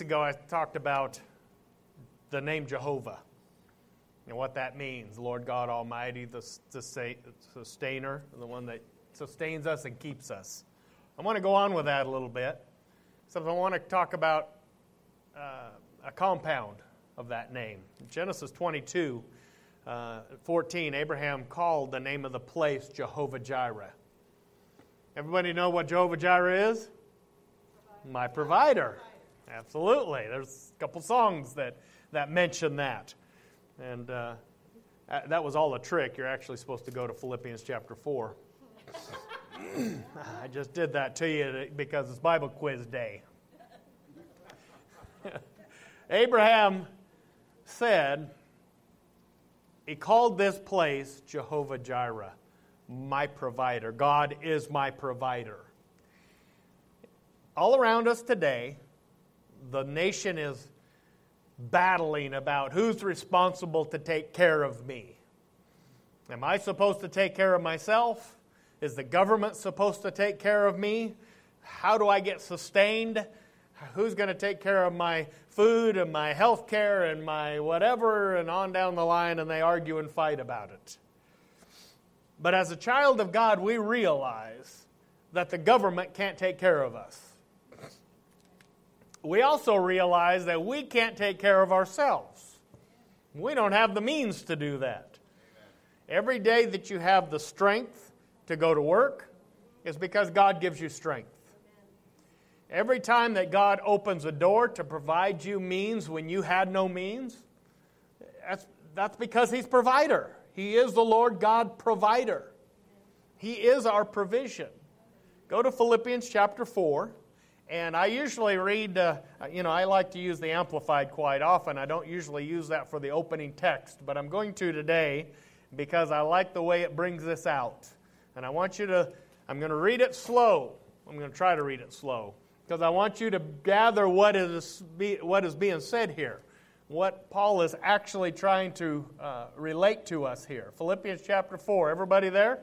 ago, I talked about the name Jehovah and what that means. Lord God Almighty, the sustainer, the one that sustains us and keeps us. I want to go on with that a little bit. So I want to talk about uh, a compound of that name. Genesis 22, uh, 14, Abraham called the name of the place Jehovah Jireh. Everybody know what Jehovah Jireh is? My provider. Absolutely. There's a couple songs that, that mention that. And uh, that was all a trick. You're actually supposed to go to Philippians chapter 4. I just did that to you because it's Bible quiz day. Abraham said, he called this place Jehovah Jireh, my provider. God is my provider. All around us today, the nation is battling about who's responsible to take care of me. Am I supposed to take care of myself? Is the government supposed to take care of me? How do I get sustained? Who's going to take care of my food and my health care and my whatever and on down the line? And they argue and fight about it. But as a child of God, we realize that the government can't take care of us we also realize that we can't take care of ourselves. We don't have the means to do that. Every day that you have the strength to go to work is because God gives you strength. Every time that God opens a door to provide you means when you had no means, that's, that's because He's provider. He is the Lord God provider. He is our provision. Go to Philippians chapter 4. And I usually read, uh, you know, I like to use the Amplified quite often. I don't usually use that for the opening text, but I'm going to today because I like the way it brings this out. And I want you to, I'm going to read it slow. I'm going to try to read it slow because I want you to gather what is, what is being said here, what Paul is actually trying to uh, relate to us here. Philippians chapter 4. Everybody there?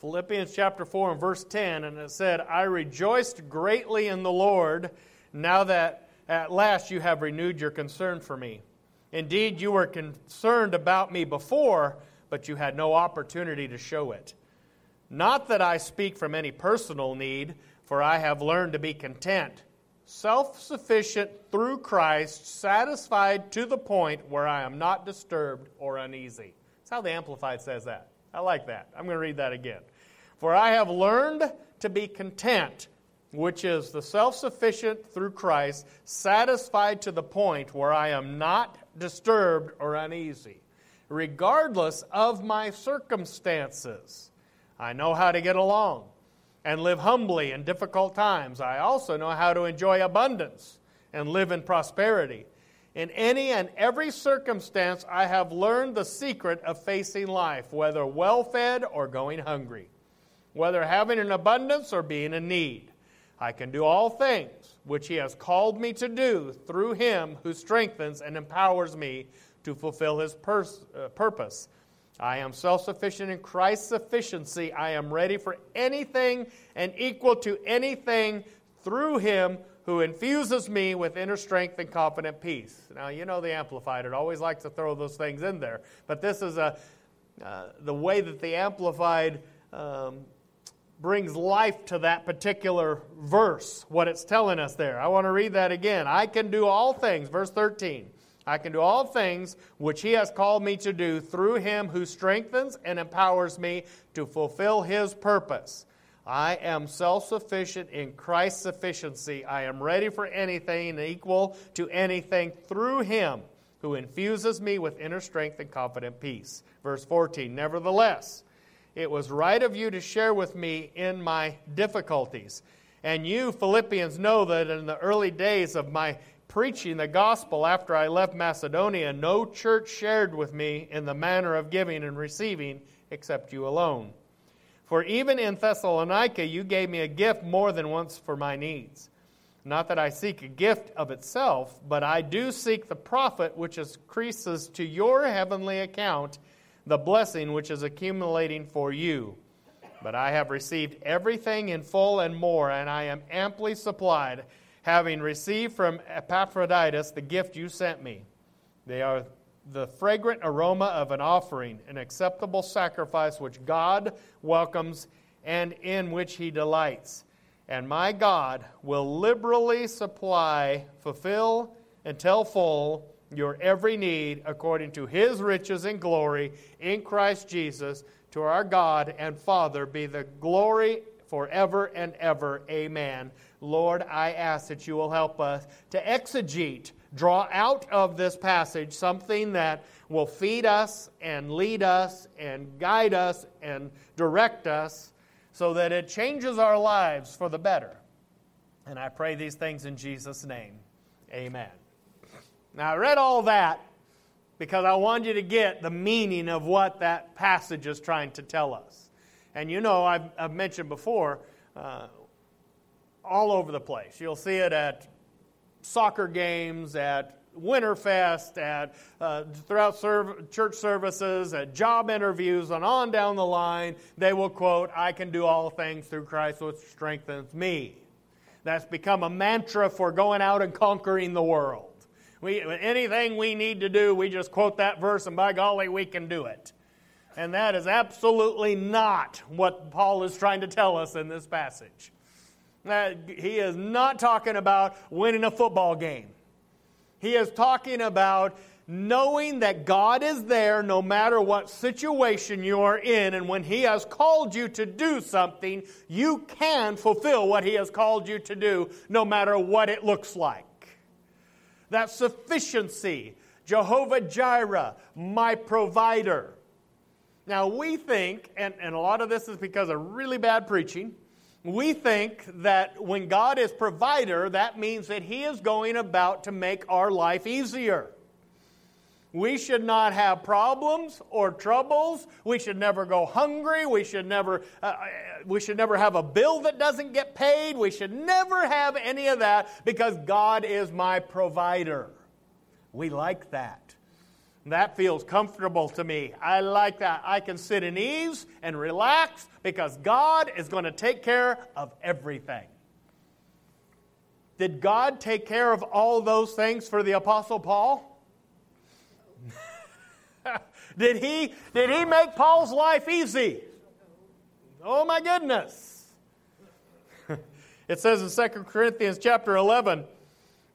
Philippians chapter 4 and verse 10, and it said, I rejoiced greatly in the Lord now that at last you have renewed your concern for me. Indeed, you were concerned about me before, but you had no opportunity to show it. Not that I speak from any personal need, for I have learned to be content, self sufficient through Christ, satisfied to the point where I am not disturbed or uneasy. That's how the Amplified says that. I like that. I'm going to read that again. For I have learned to be content, which is the self sufficient through Christ, satisfied to the point where I am not disturbed or uneasy, regardless of my circumstances. I know how to get along and live humbly in difficult times. I also know how to enjoy abundance and live in prosperity. In any and every circumstance, I have learned the secret of facing life, whether well fed or going hungry, whether having an abundance or being in need. I can do all things which He has called me to do through Him who strengthens and empowers me to fulfill His pers- uh, purpose. I am self sufficient in Christ's sufficiency. I am ready for anything and equal to anything through Him who infuses me with inner strength and confident peace. Now, you know the Amplified, it always likes to throw those things in there. But this is a, uh, the way that the Amplified um, brings life to that particular verse, what it's telling us there. I want to read that again. I can do all things, verse 13. I can do all things which he has called me to do through him who strengthens and empowers me to fulfill his purpose. I am self sufficient in Christ's sufficiency. I am ready for anything and equal to anything through Him who infuses me with inner strength and confident peace. Verse 14 Nevertheless, it was right of you to share with me in my difficulties. And you, Philippians, know that in the early days of my preaching the gospel after I left Macedonia, no church shared with me in the manner of giving and receiving except you alone. For even in Thessalonica, you gave me a gift more than once for my needs. Not that I seek a gift of itself, but I do seek the profit which increases to your heavenly account the blessing which is accumulating for you. But I have received everything in full and more, and I am amply supplied, having received from Epaphroditus the gift you sent me. They are the fragrant aroma of an offering, an acceptable sacrifice which God welcomes and in which he delights. And my God will liberally supply, fulfill, until full your every need according to his riches and glory in Christ Jesus. To our God and Father be the glory forever and ever. Amen. Lord, I ask that you will help us to exegete, draw out of this passage something that will feed us and lead us and guide us and direct us so that it changes our lives for the better. And I pray these things in Jesus' name. Amen. Now, I read all that because I wanted you to get the meaning of what that passage is trying to tell us. And you know, I've, I've mentioned before, uh, all over the place. You'll see it at soccer games, at Winterfest, at uh, throughout serv- church services, at job interviews, and on down the line. They will quote, "I can do all things through Christ which strengthens me." That's become a mantra for going out and conquering the world. We, anything we need to do, we just quote that verse, and by golly, we can do it. And that is absolutely not what Paul is trying to tell us in this passage. He is not talking about winning a football game. He is talking about knowing that God is there no matter what situation you are in, and when He has called you to do something, you can fulfill what He has called you to do no matter what it looks like that sufficiency. Jehovah Jireh, my provider. Now, we think, and, and a lot of this is because of really bad preaching, we think that when God is provider, that means that He is going about to make our life easier. We should not have problems or troubles. We should never go hungry. We should never, uh, uh, we should never have a bill that doesn't get paid. We should never have any of that because God is my provider. We like that. That feels comfortable to me. I like that. I can sit in ease and relax because God is going to take care of everything. Did God take care of all those things for the Apostle Paul? did, he, did he make Paul's life easy? Oh my goodness. it says in 2 Corinthians chapter 11,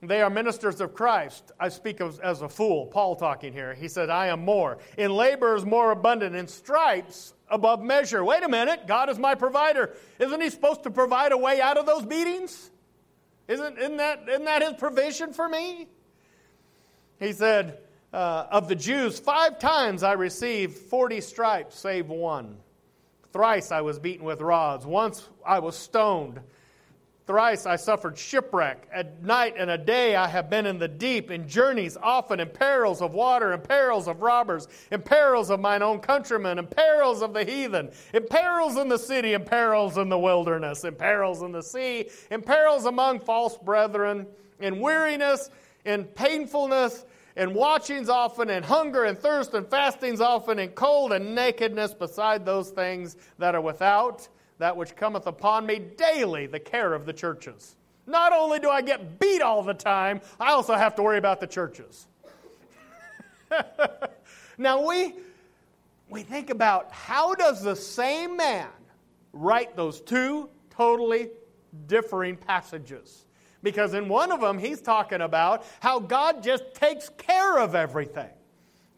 they are ministers of Christ. I speak of, as a fool, Paul talking here. He said, I am more. In labors more abundant, in stripes above measure. Wait a minute, God is my provider. Isn't he supposed to provide a way out of those beatings? Isn't, isn't, that, isn't that his provision for me? He said, uh, of the Jews, five times I received 40 stripes, save one. Thrice I was beaten with rods. Once I was stoned. Thrice I suffered shipwreck. At night and a day I have been in the deep, in journeys often, in perils of water, in perils of robbers, in perils of mine own countrymen, in perils of the heathen, in perils in the city, in perils in the wilderness, in perils in the sea, in perils among false brethren, in weariness, in painfulness, and watchings often, and hunger and thirst, and fastings often, and cold and nakedness, beside those things that are without, that which cometh upon me daily, the care of the churches. Not only do I get beat all the time, I also have to worry about the churches. now we we think about how does the same man write those two totally differing passages? Because in one of them, he's talking about how God just takes care of everything.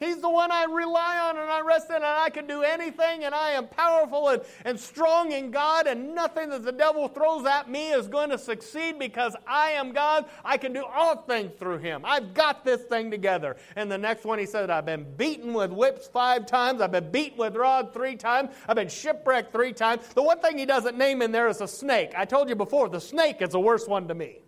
He's the one I rely on and I rest in, and I can do anything, and I am powerful and, and strong in God, and nothing that the devil throws at me is going to succeed because I am God. I can do all things through him. I've got this thing together. And the next one, he said, I've been beaten with whips five times, I've been beaten with rod three times, I've been shipwrecked three times. The one thing he doesn't name in there is a snake. I told you before, the snake is the worst one to me.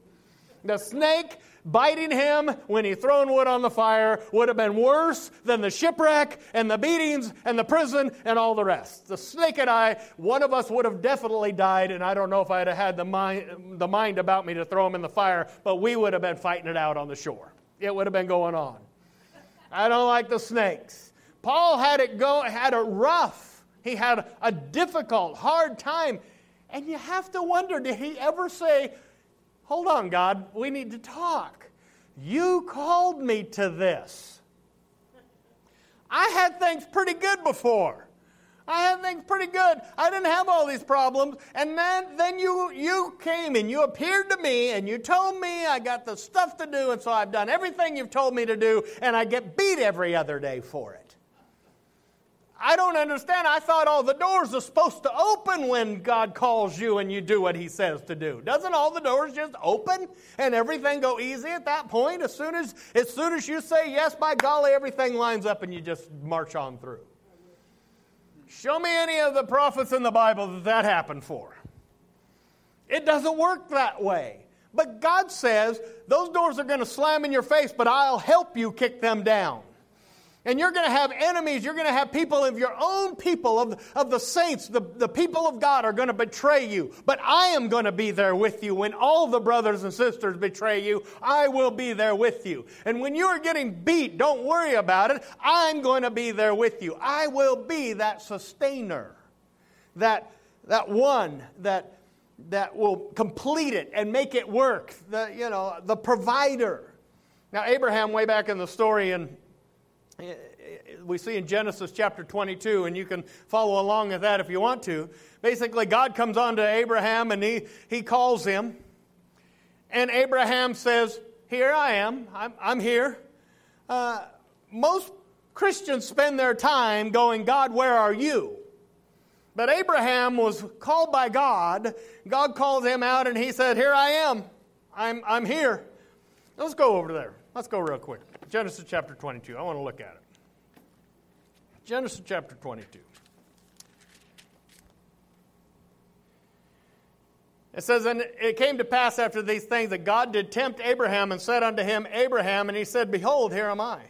The snake biting him when he thrown wood on the fire would have been worse than the shipwreck and the beatings and the prison and all the rest. The snake and I, one of us would have definitely died, and I don't know if I'd have had the mind, the mind about me to throw him in the fire, but we would have been fighting it out on the shore. It would have been going on. I don't like the snakes. Paul had it go had it rough He had a difficult, hard time. And you have to wonder did he ever say, Hold on, God, we need to talk? You called me to this. I had things pretty good before. I had things pretty good. I didn't have all these problems. And then, then you, you came and you appeared to me and you told me I got the stuff to do, and so I've done everything you've told me to do, and I get beat every other day for it. I don't understand. I thought all the doors are supposed to open when God calls you and you do what He says to do. Doesn't all the doors just open and everything go easy at that point? As soon as, as soon as you say yes, by golly, everything lines up and you just march on through. Show me any of the prophets in the Bible that that happened for. It doesn't work that way. But God says those doors are going to slam in your face, but I'll help you kick them down. And you're going to have enemies. You're going to have people of your own people, of, of the saints, the, the people of God are going to betray you. But I am going to be there with you. When all the brothers and sisters betray you, I will be there with you. And when you are getting beat, don't worry about it. I'm going to be there with you. I will be that sustainer, that, that one that, that will complete it and make it work, the, you know, the provider. Now, Abraham, way back in the story in we see in Genesis chapter 22, and you can follow along with that if you want to. Basically, God comes on to Abraham and he, he calls him. And Abraham says, Here I am, I'm, I'm here. Uh, most Christians spend their time going, God, where are you? But Abraham was called by God. God called him out and he said, Here I am. I'm, I'm here. Let's go over there. Let's go real quick. Genesis chapter 22. I want to look at it. Genesis chapter 22. It says, And it came to pass after these things that God did tempt Abraham and said unto him, Abraham, and he said, Behold, here am I.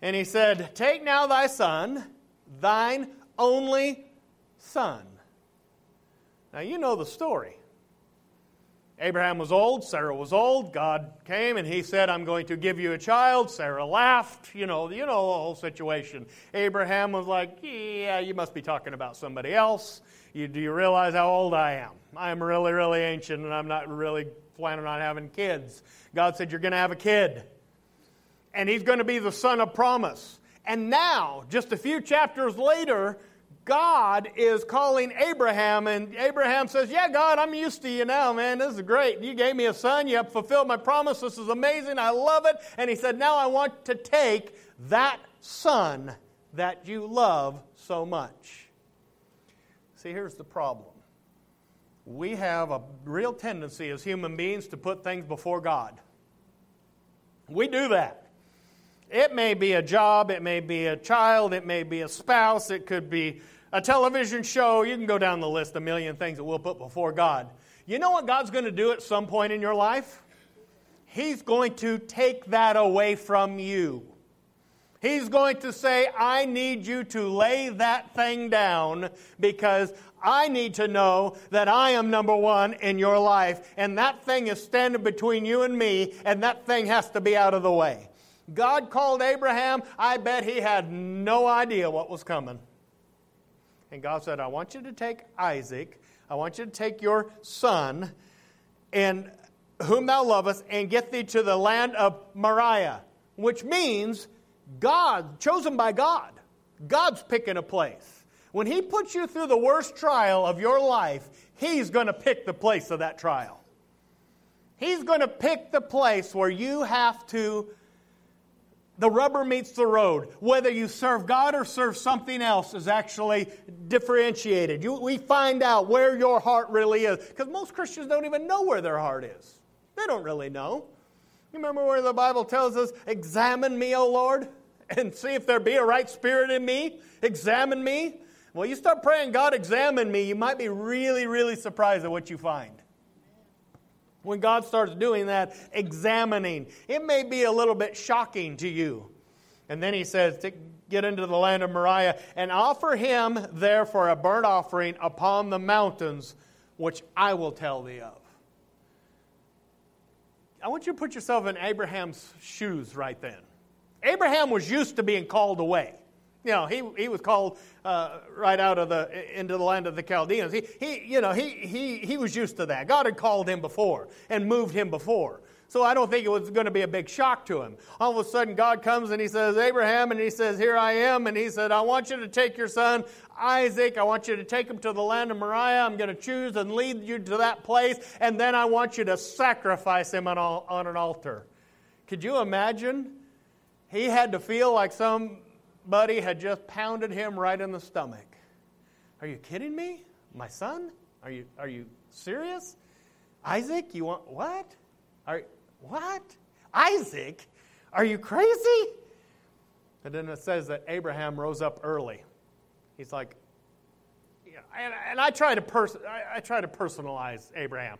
And he said, Take now thy son, thine only son. Now you know the story. Abraham was old, Sarah was old. God came and he said, I'm going to give you a child. Sarah laughed. You know, you know the whole situation. Abraham was like, Yeah, you must be talking about somebody else. You, do you realize how old I am? I'm really, really ancient and I'm not really planning on having kids. God said, You're going to have a kid. And he's going to be the son of promise. And now, just a few chapters later, God is calling Abraham, and Abraham says, Yeah, God, I'm used to you now, man. This is great. You gave me a son. You have fulfilled my promise. This is amazing. I love it. And he said, Now I want to take that son that you love so much. See, here's the problem. We have a real tendency as human beings to put things before God. We do that. It may be a job, it may be a child, it may be a spouse, it could be a television show. You can go down the list, a million things that we'll put before God. You know what God's going to do at some point in your life? He's going to take that away from you. He's going to say, I need you to lay that thing down because I need to know that I am number one in your life, and that thing is standing between you and me, and that thing has to be out of the way. God called Abraham. I bet he had no idea what was coming. And God said, I want you to take Isaac, I want you to take your son, and whom thou lovest, and get thee to the land of Moriah, which means God, chosen by God. God's picking a place. When He puts you through the worst trial of your life, He's going to pick the place of that trial. He's going to pick the place where you have to the rubber meets the road. Whether you serve God or serve something else is actually differentiated. You, we find out where your heart really is. Because most Christians don't even know where their heart is. They don't really know. You remember where the Bible tells us, Examine me, O Lord, and see if there be a right spirit in me? Examine me. Well, you start praying, God, examine me, you might be really, really surprised at what you find when God starts doing that, examining. It may be a little bit shocking to you. And then he says to get into the land of Moriah and offer him there for a burnt offering upon the mountains, which I will tell thee of. I want you to put yourself in Abraham's shoes right then. Abraham was used to being called away. You know, he, he was called uh, right out of the into the land of the Chaldeans. He, he you know he, he he was used to that. God had called him before and moved him before. So I don't think it was going to be a big shock to him. All of a sudden, God comes and he says, Abraham, and he says, Here I am. And he said, I want you to take your son, Isaac. I want you to take him to the land of Moriah. I'm going to choose and lead you to that place. And then I want you to sacrifice him on, on an altar. Could you imagine? He had to feel like somebody had just pounded him right in the stomach. Are you kidding me? My son? Are you, are you serious? Isaac, you want what? Are, what? Isaac? Are you crazy? And then it says that Abraham rose up early. He's like, and, and I try to pers- I, I try to personalize Abraham.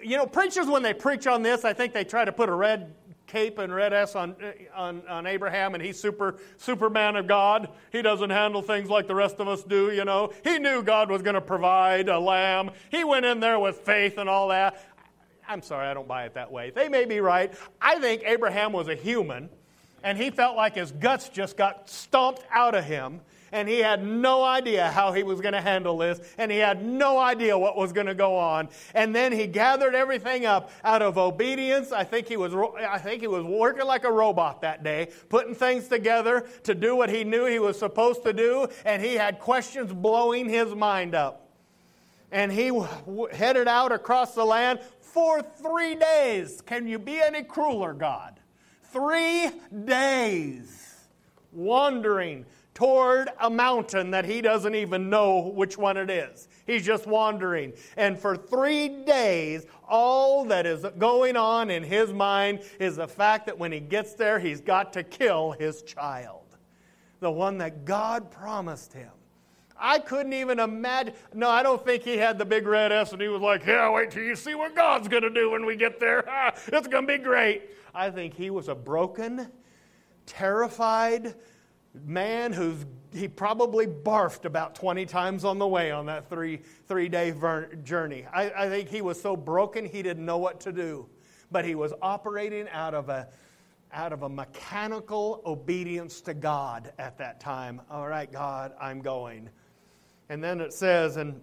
You know, preachers when they preach on this, I think they try to put a red cape and red S on, on, on Abraham, and he's super Superman of God. He doesn't handle things like the rest of us do, you know. He knew God was going to provide a lamb. He went in there with faith and all that. I'm sorry, I don't buy it that way. They may be right. I think Abraham was a human, and he felt like his guts just got stomped out of him, and he had no idea how he was going to handle this, and he had no idea what was going to go on. And then he gathered everything up out of obedience. I think he was, I think he was working like a robot that day, putting things together to do what he knew he was supposed to do, and he had questions blowing his mind up and he headed out across the land for three days. Can you be any crueler, God? Three days wandering toward a mountain that he doesn't even know which one it is. He's just wandering. And for three days, all that is going on in his mind is the fact that when he gets there, he's got to kill his child, the one that God promised him. I couldn't even imagine. No, I don't think he had the big red S and he was like, Yeah, wait till you see what God's going to do when we get there. it's going to be great. I think he was a broken, terrified man who's he probably barfed about 20 times on the way on that three, three day ver- journey. I, I think he was so broken he didn't know what to do. But he was operating out of a out of a mechanical obedience to God at that time. All right, God, I'm going. And then it says, and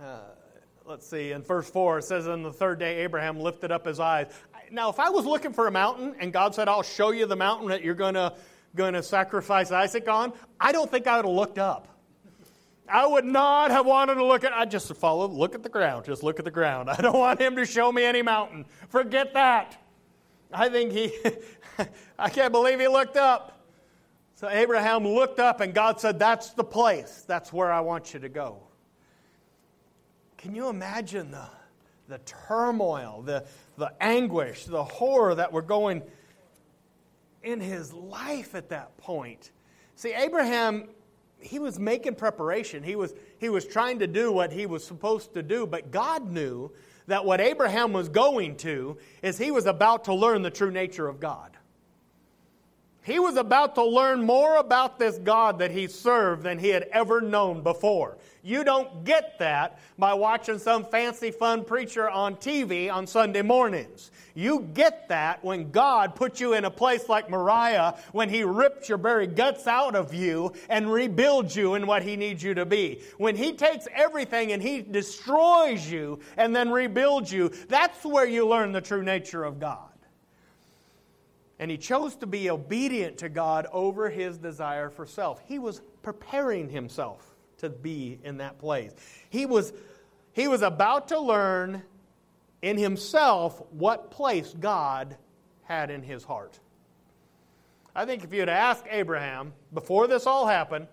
uh, let's see, in verse 4, it says, On the third day, Abraham lifted up his eyes. Now, if I was looking for a mountain and God said, I'll show you the mountain that you're going to going to sacrifice Isaac on, I don't think I would have looked up. I would not have wanted to look at, I just follow, look at the ground, just look at the ground. I don't want him to show me any mountain. Forget that. I think he, I can't believe he looked up. So Abraham looked up and God said, That's the place. That's where I want you to go. Can you imagine the, the turmoil, the, the anguish, the horror that we're going in his life at that point? See, Abraham, he was making preparation. He was, he was trying to do what he was supposed to do, but God knew that what Abraham was going to is he was about to learn the true nature of God. He was about to learn more about this God that he served than he had ever known before. You don't get that by watching some fancy fun preacher on TV on Sunday mornings. You get that when God puts you in a place like Moriah, when he ripped your very guts out of you and rebuilds you in what he needs you to be. When he takes everything and he destroys you and then rebuilds you, that's where you learn the true nature of God. And he chose to be obedient to God over his desire for self. He was preparing himself to be in that place. He was, he was about to learn in himself what place God had in his heart. I think if you had asked Abraham before this all happened,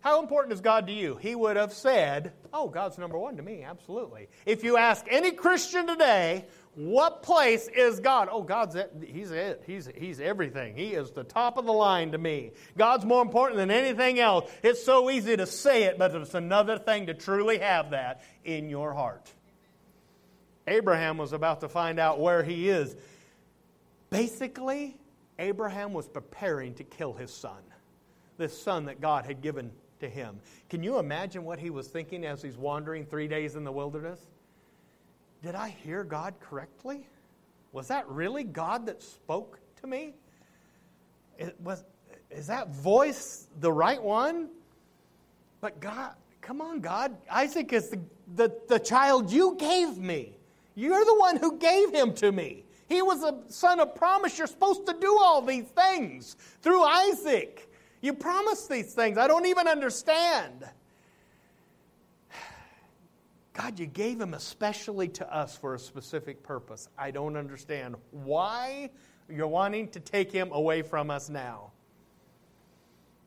how important is God to you? He would have said, Oh, God's number one to me, absolutely. If you ask any Christian today, what place is God? Oh, God's it. He's it. He's, he's everything. He is the top of the line to me. God's more important than anything else. It's so easy to say it, but it's another thing to truly have that in your heart. Abraham was about to find out where he is. Basically, Abraham was preparing to kill his son, this son that God had given to him. Can you imagine what he was thinking as he's wandering three days in the wilderness? Did I hear God correctly? Was that really God that spoke to me? It was, is that voice the right one? But God, come on, God. Isaac is the, the, the child you gave me. You're the one who gave him to me. He was a son of promise. You're supposed to do all these things through Isaac. You promised these things. I don't even understand. God, you gave him especially to us for a specific purpose. I don't understand why you're wanting to take him away from us now.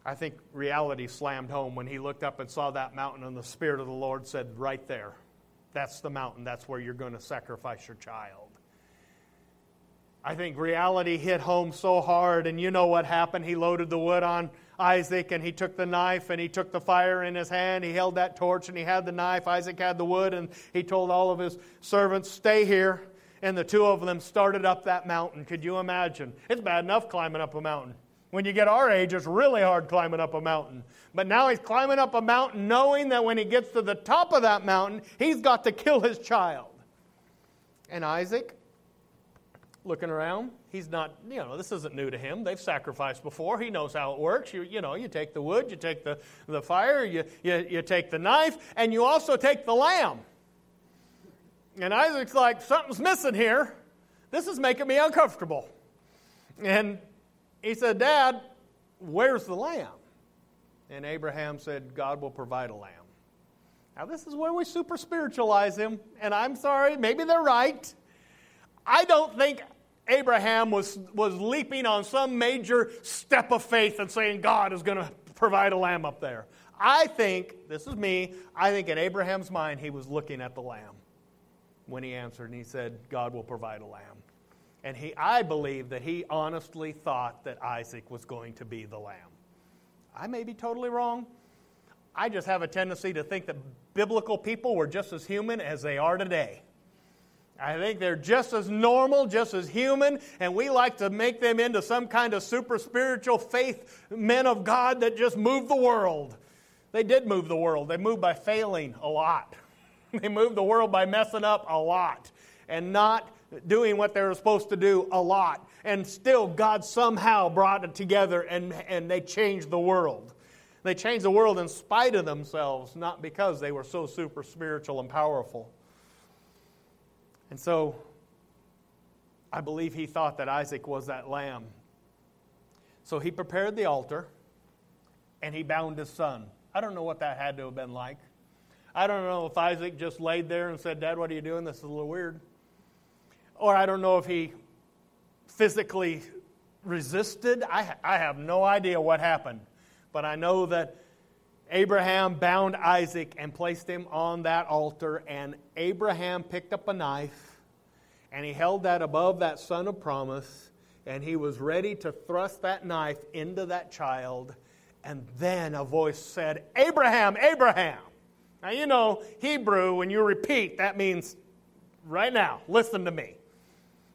I think reality slammed home when he looked up and saw that mountain, and the Spirit of the Lord said, Right there, that's the mountain. That's where you're going to sacrifice your child. I think reality hit home so hard, and you know what happened. He loaded the wood on Isaac, and he took the knife, and he took the fire in his hand. He held that torch, and he had the knife. Isaac had the wood, and he told all of his servants, Stay here. And the two of them started up that mountain. Could you imagine? It's bad enough climbing up a mountain. When you get our age, it's really hard climbing up a mountain. But now he's climbing up a mountain knowing that when he gets to the top of that mountain, he's got to kill his child. And Isaac, looking around, he's not, you know, this isn't new to him. They've sacrificed before. He knows how it works. You, you know, you take the wood, you take the, the fire, you, you, you take the knife, and you also take the lamb. And Isaac's like, something's missing here. This is making me uncomfortable. And he said, Dad, where's the lamb? And Abraham said, God will provide a lamb. Now, this is where we super spiritualize him. And I'm sorry, maybe they're right. I don't think Abraham was, was leaping on some major step of faith and saying God is going to provide a lamb up there. I think, this is me, I think in Abraham's mind he was looking at the lamb when he answered and he said, God will provide a lamb. And he, I believe that he honestly thought that Isaac was going to be the lamb. I may be totally wrong. I just have a tendency to think that biblical people were just as human as they are today. I think they're just as normal, just as human, and we like to make them into some kind of super spiritual faith men of God that just move the world. They did move the world. They moved by failing a lot. They moved the world by messing up a lot and not doing what they were supposed to do a lot. And still, God somehow brought it together and, and they changed the world. They changed the world in spite of themselves, not because they were so super spiritual and powerful. And so, I believe he thought that Isaac was that lamb. So he prepared the altar and he bound his son. I don't know what that had to have been like. I don't know if Isaac just laid there and said, Dad, what are you doing? This is a little weird. Or I don't know if he physically resisted. I, I have no idea what happened. But I know that Abraham bound Isaac and placed him on that altar, and Abraham picked up a knife and he held that above that son of promise, and he was ready to thrust that knife into that child. And then a voice said, Abraham, Abraham. Now, you know, Hebrew, when you repeat, that means right now, listen to me.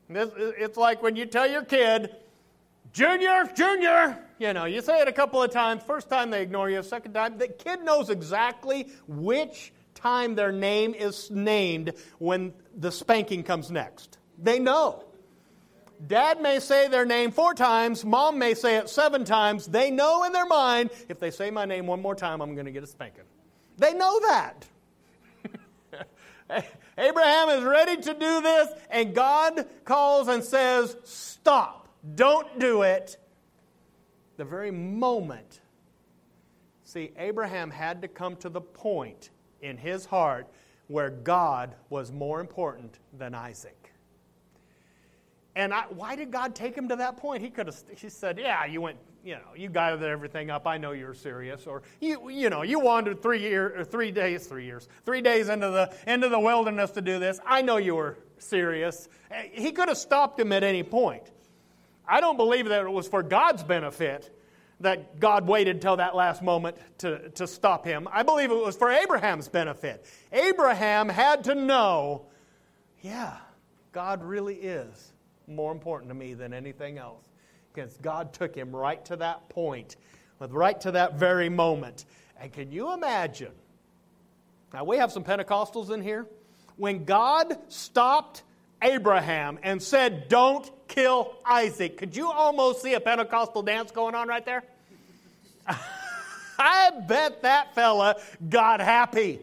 It's like when you tell your kid, Junior, Junior, you know, you say it a couple of times. First time they ignore you, second time, the kid knows exactly which time their name is named when the spanking comes next. They know. Dad may say their name four times, mom may say it seven times. They know in their mind, if they say my name one more time, I'm going to get a spanking. They know that. Abraham is ready to do this, and God calls and says, Stop, don't do it. The very moment. See, Abraham had to come to the point in his heart where God was more important than Isaac. And I, why did God take him to that point? He could have he said, "Yeah, you went you know, you gathered everything up. I know you're serious. Or you, you know, you wandered three year, three days, three years, three days into the into the wilderness to do this. I know you were serious. Eh, he could have stopped him at any point. I don't believe that it was for God's benefit that God waited until that last moment to, to stop him. I believe it was for Abraham's benefit. Abraham had to know, yeah, God really is more important to me than anything else because God took him right to that point, right to that very moment. And can you imagine? Now, we have some Pentecostals in here. When God stopped Abraham and said, Don't kill Isaac, could you almost see a Pentecostal dance going on right there? I bet that fella got happy.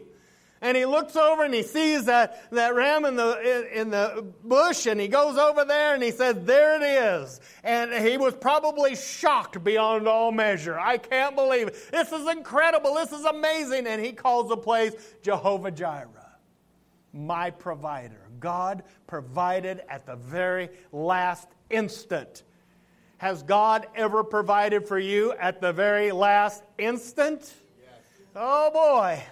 And he looks over and he sees that, that ram in the, in, the bush and he goes over there and he says, There it is. And he was probably shocked beyond all measure. I can't believe it. This is incredible. This is amazing. And he calls the place Jehovah Jireh, my provider. God provided at the very last instant. Has God ever provided for you at the very last instant? Yes. Oh boy.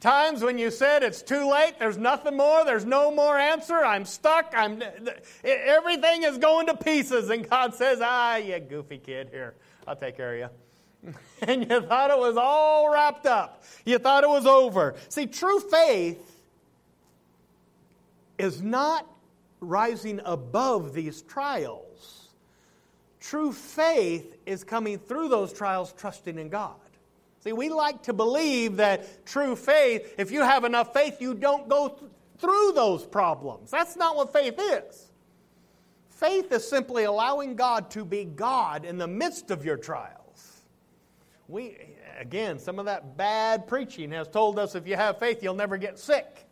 Times when you said it's too late, there's nothing more, there's no more answer, I'm stuck, I'm everything is going to pieces and God says, "Ah, you goofy kid, here. I'll take care of you." and you thought it was all wrapped up. You thought it was over. See, true faith is not rising above these trials. True faith is coming through those trials trusting in God. See, we like to believe that true faith, if you have enough faith, you don't go th- through those problems. That's not what faith is. Faith is simply allowing God to be God in the midst of your trials. We, again, some of that bad preaching has told us if you have faith, you'll never get sick.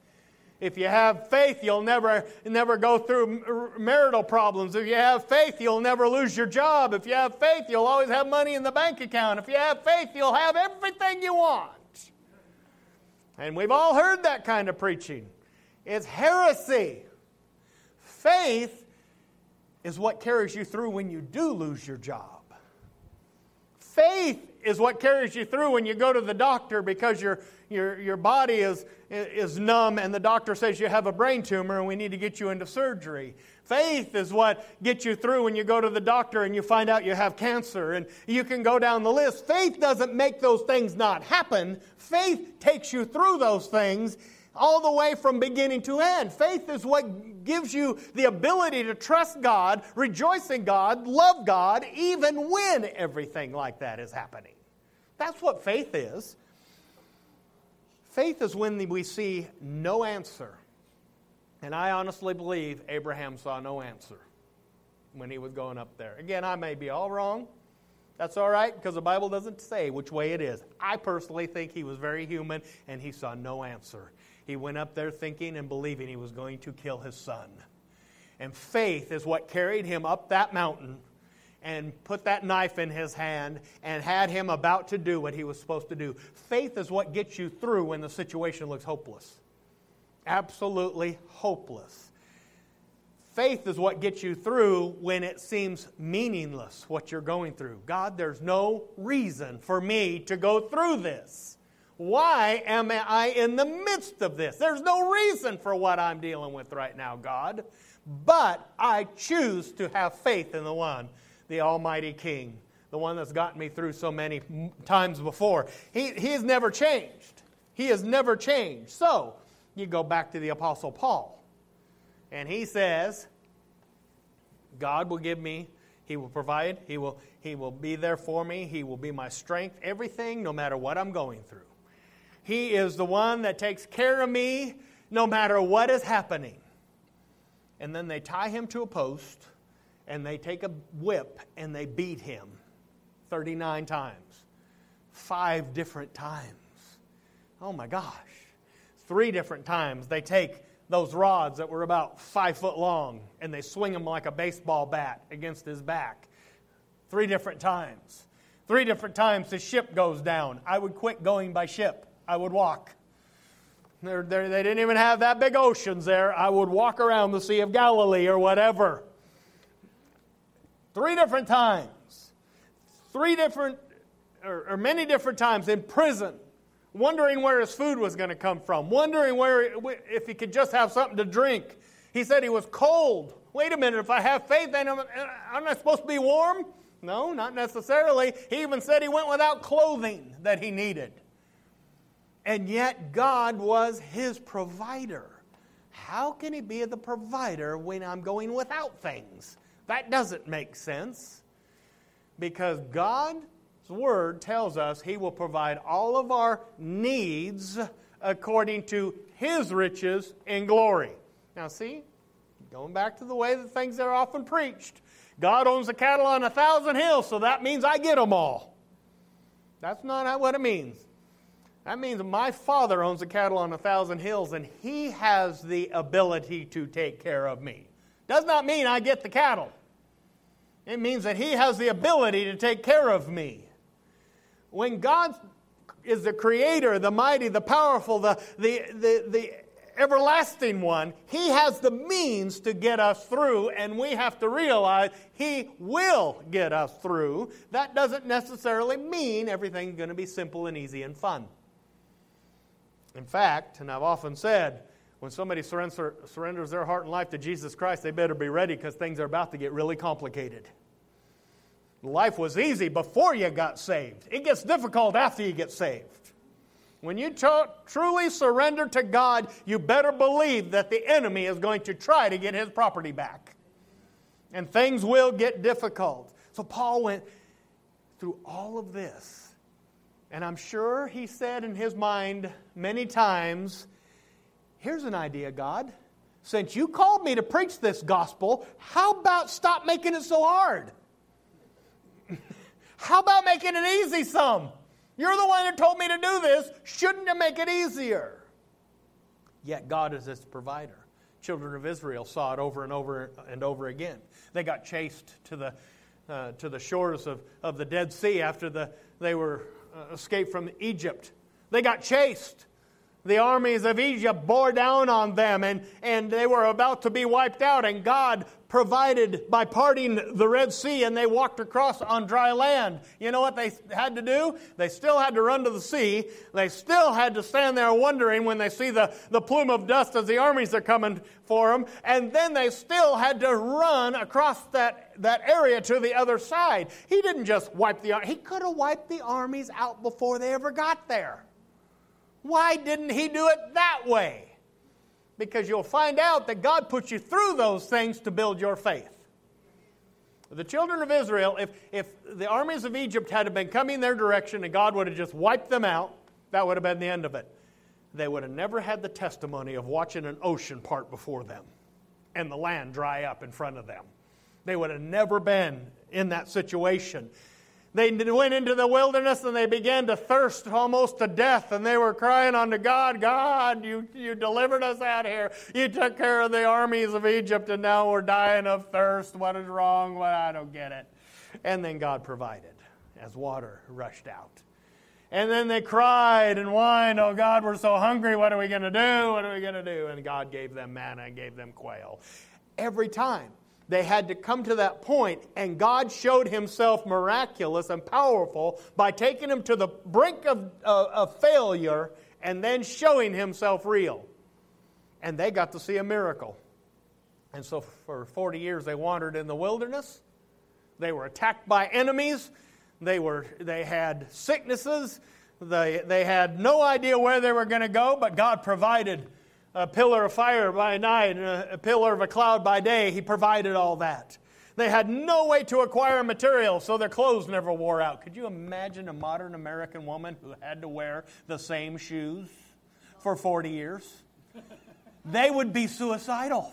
If you have faith, you'll never, never go through marital problems. If you have faith, you'll never lose your job. If you have faith, you'll always have money in the bank account. If you have faith, you'll have everything you want. And we've all heard that kind of preaching. It's heresy. Faith is what carries you through when you do lose your job. Faith is what carries you through when you go to the doctor because your, your, your body is, is numb and the doctor says you have a brain tumor and we need to get you into surgery. Faith is what gets you through when you go to the doctor and you find out you have cancer and you can go down the list. Faith doesn't make those things not happen. Faith takes you through those things all the way from beginning to end. Faith is what gives you the ability to trust God, rejoice in God, love God, even when everything like that is happening. That's what faith is. Faith is when we see no answer. And I honestly believe Abraham saw no answer when he was going up there. Again, I may be all wrong. That's all right because the Bible doesn't say which way it is. I personally think he was very human and he saw no answer. He went up there thinking and believing he was going to kill his son. And faith is what carried him up that mountain and put that knife in his hand and had him about to do what he was supposed to do. Faith is what gets you through when the situation looks hopeless. Absolutely hopeless. Faith is what gets you through when it seems meaningless what you're going through. God, there's no reason for me to go through this. Why am I in the midst of this? There's no reason for what I'm dealing with right now, God. But I choose to have faith in the one the Almighty King, the one that's gotten me through so many times before. He, he has never changed. He has never changed. So, you go back to the Apostle Paul, and he says, God will give me, He will provide, He will, he will be there for me, He will be my strength, everything, no matter what I'm going through. He is the one that takes care of me no matter what is happening. And then they tie him to a post and they take a whip and they beat him 39 times. Five different times. Oh my gosh. Three different times they take those rods that were about five foot long and they swing them like a baseball bat against his back. Three different times. Three different times the ship goes down. I would quit going by ship, I would walk. They're, they're, they did not even have that big oceans there. I would walk around the Sea of Galilee or whatever. Three different times. Three different, or, or many different times in prison, wondering where his food was going to come from, wondering where, if he could just have something to drink. He said he was cold. Wait a minute, if I have faith, then I'm, not supposed to be warm? No, not necessarily. He even said he went without clothing that he needed. And yet, God was his provider. How can he be the provider when I'm going without things? That doesn't make sense because God's Word tells us He will provide all of our needs according to His riches in glory. Now, see, going back to the way that things are often preached God owns the cattle on a thousand hills, so that means I get them all. That's not what it means. That means my father owns the cattle on a thousand hills and he has the ability to take care of me. Does not mean I get the cattle. It means that he has the ability to take care of me. When God is the creator, the mighty, the powerful, the, the, the, the everlasting one, he has the means to get us through, and we have to realize he will get us through. That doesn't necessarily mean everything's going to be simple and easy and fun. In fact, and I've often said, when somebody surrenders their heart and life to Jesus Christ, they better be ready because things are about to get really complicated. Life was easy before you got saved, it gets difficult after you get saved. When you truly surrender to God, you better believe that the enemy is going to try to get his property back. And things will get difficult. So Paul went through all of this. And I'm sure he said in his mind many times, Here's an idea, God. Since you called me to preach this gospel, how about stop making it so hard? how about making it easy some? You're the one that told me to do this. Shouldn't you make it easier? Yet God is its provider. Children of Israel saw it over and over and over again. They got chased to the, uh, to the shores of, of the Dead Sea after the, they were uh, escaped from Egypt. They got chased the armies of Egypt bore down on them and, and they were about to be wiped out. And God provided by parting the Red Sea and they walked across on dry land. You know what they had to do? They still had to run to the sea. They still had to stand there wondering when they see the, the plume of dust as the armies are coming for them. And then they still had to run across that, that area to the other side. He didn't just wipe the he could have wiped the armies out before they ever got there. Why didn't he do it that way? Because you'll find out that God puts you through those things to build your faith. The children of Israel, if, if the armies of Egypt had been coming their direction and God would have just wiped them out, that would have been the end of it. They would have never had the testimony of watching an ocean part before them and the land dry up in front of them. They would have never been in that situation. They went into the wilderness and they began to thirst almost to death, and they were crying unto God, God, you, you delivered us out here. You took care of the armies of Egypt, and now we're dying of thirst. What is wrong? Well, I don't get it. And then God provided as water rushed out. And then they cried and whined, Oh God, we're so hungry. What are we going to do? What are we going to do? And God gave them manna and gave them quail. Every time they had to come to that point, and God showed himself miraculous and powerful by taking them to the brink of, uh, of failure and then showing himself real. And they got to see a miracle. And so for 40 years they wandered in the wilderness. They were attacked by enemies. They, were, they had sicknesses. They, they had no idea where they were going to go, but God provided a pillar of fire by night and a pillar of a cloud by day. He provided all that. They had no way to acquire material, so their clothes never wore out. Could you imagine a modern American woman who had to wear the same shoes for 40 years? They would be suicidal.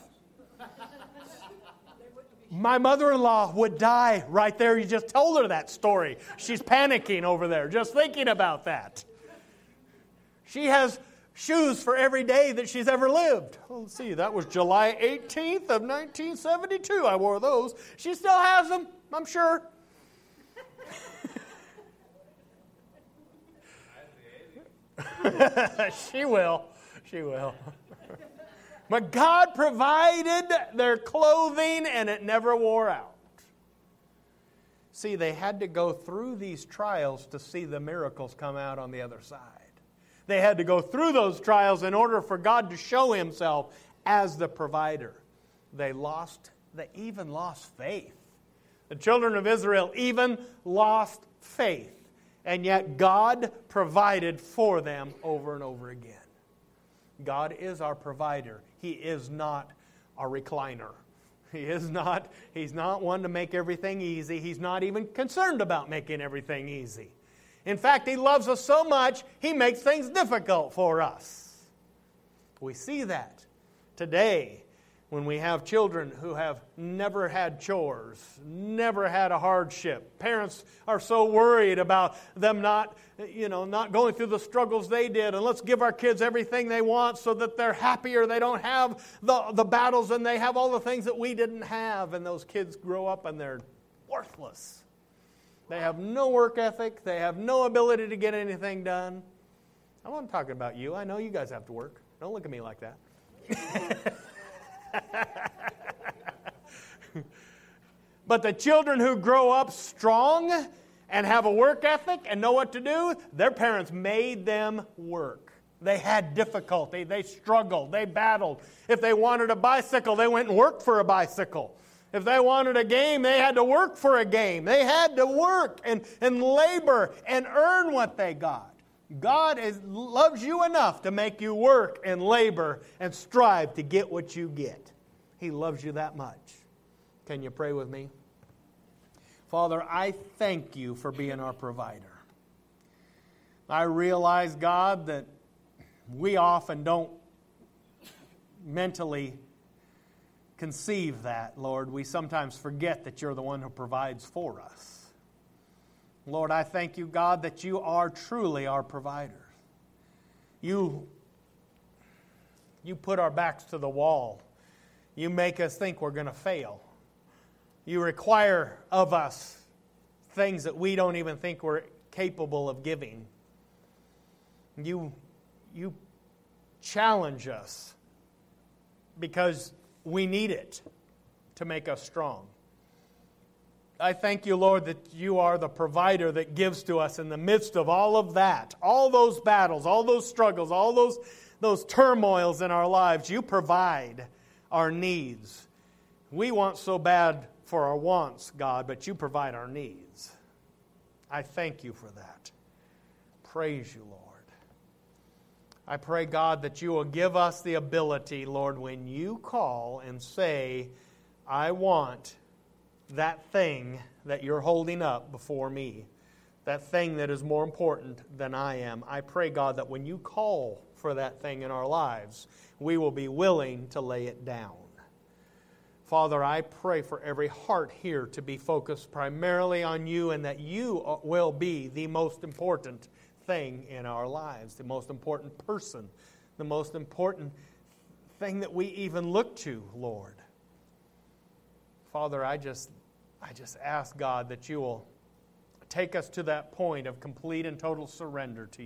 My mother in law would die right there. You just told her that story. She's panicking over there, just thinking about that. She has shoes for every day that she's ever lived. Oh, let's see, that was July 18th of 1972. I wore those. She still has them, I'm sure. she will. She will. but God provided their clothing and it never wore out. See, they had to go through these trials to see the miracles come out on the other side. They had to go through those trials in order for God to show himself as the provider. They lost, they even lost faith. The children of Israel even lost faith. And yet God provided for them over and over again. God is our provider. He is not a recliner. He is not, he's not one to make everything easy. He's not even concerned about making everything easy. In fact, He loves us so much, He makes things difficult for us. We see that today when we have children who have never had chores, never had a hardship. Parents are so worried about them not, you know, not going through the struggles they did. And let's give our kids everything they want so that they're happier. They don't have the, the battles and they have all the things that we didn't have. And those kids grow up and they're worthless. They have no work ethic. They have no ability to get anything done. I'm not talking about you. I know you guys have to work. Don't look at me like that. but the children who grow up strong and have a work ethic and know what to do, their parents made them work. They had difficulty, they struggled, they battled. If they wanted a bicycle, they went and worked for a bicycle. If they wanted a game, they had to work for a game. They had to work and, and labor and earn what they got. God is, loves you enough to make you work and labor and strive to get what you get. He loves you that much. Can you pray with me? Father, I thank you for being our provider. I realize, God, that we often don't mentally conceive that, Lord. We sometimes forget that you're the one who provides for us. Lord, I thank you, God, that you are truly our provider. You, you put our backs to the wall. You make us think we're going to fail. You require of us things that we don't even think we're capable of giving. You, you challenge us because we need it to make us strong. I thank you, Lord, that you are the provider that gives to us in the midst of all of that, all those battles, all those struggles, all those, those turmoils in our lives. You provide our needs. We want so bad for our wants, God, but you provide our needs. I thank you for that. Praise you, Lord. I pray, God, that you will give us the ability, Lord, when you call and say, I want that thing that you're holding up before me, that thing that is more important than I am. I pray, God, that when you call for that thing in our lives, we will be willing to lay it down. Father, I pray for every heart here to be focused primarily on you and that you uh, will be the most important thing in our lives, the most important person, the most important thing that we even look to, Lord. Father, I just, I just ask God that you will take us to that point of complete and total surrender to you.